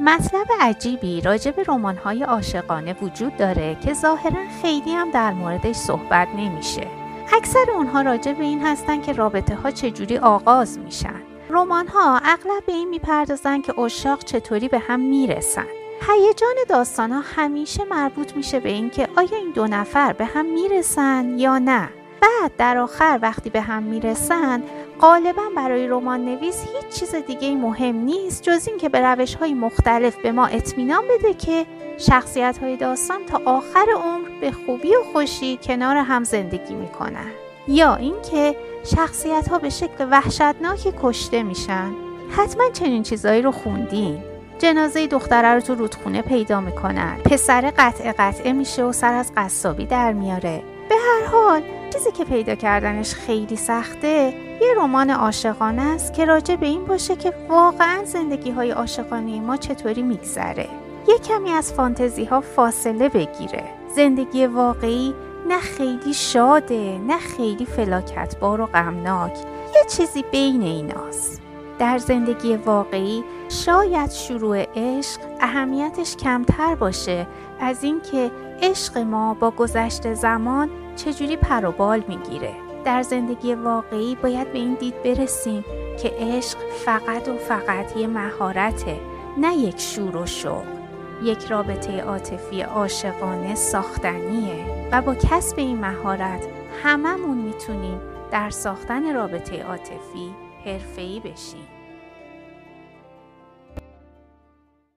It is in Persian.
مطلب عجیبی راجع به رمان‌های عاشقانه وجود داره که ظاهرا خیلی هم در موردش صحبت نمیشه. اکثر اونها راجع به این هستن که رابطه ها چجوری آغاز میشن. رمان ها اغلب به این می‌پردازن که اشاق چطوری به هم می‌رسن. هیجان داستان ها همیشه مربوط میشه به اینکه آیا این دو نفر به هم می‌رسن یا نه. بعد در آخر وقتی به هم می‌رسن غالبا برای رمان نویس هیچ چیز دیگه مهم نیست جز اینکه به روش های مختلف به ما اطمینان بده که شخصیت های داستان تا آخر عمر به خوبی و خوشی کنار هم زندگی می‌کنن. یا اینکه شخصیت ها به شکل وحشتناکی کشته میشن. حتما چنین چیزایی رو خوندین. جنازه دختره رو تو رودخونه پیدا می‌کنن. پسر قطع قطعه میشه و سر از قصابی در میاره. به هر حال چیزی که پیدا کردنش خیلی سخته یه رمان عاشقانه است که راجع به این باشه که واقعا زندگی های عاشقانه ما چطوری میگذره. یه کمی از فانتزی ها فاصله بگیره. زندگی واقعی نه خیلی شاده نه خیلی فلاکتبار و غمناک. یه چیزی بین ایناست. در زندگی واقعی شاید شروع عشق اهمیتش کمتر باشه از اینکه عشق ما با گذشت زمان چجوری پروبال می‌گیره. در زندگی واقعی باید به این دید برسیم که عشق فقط و فقط یه مهارته نه یک شور و شوق. یک رابطه عاطفی عاشقانه ساختنیه و با کسب این مهارت هممون می‌تونیم در ساختن رابطه عاطفی حرفه‌ای بشیم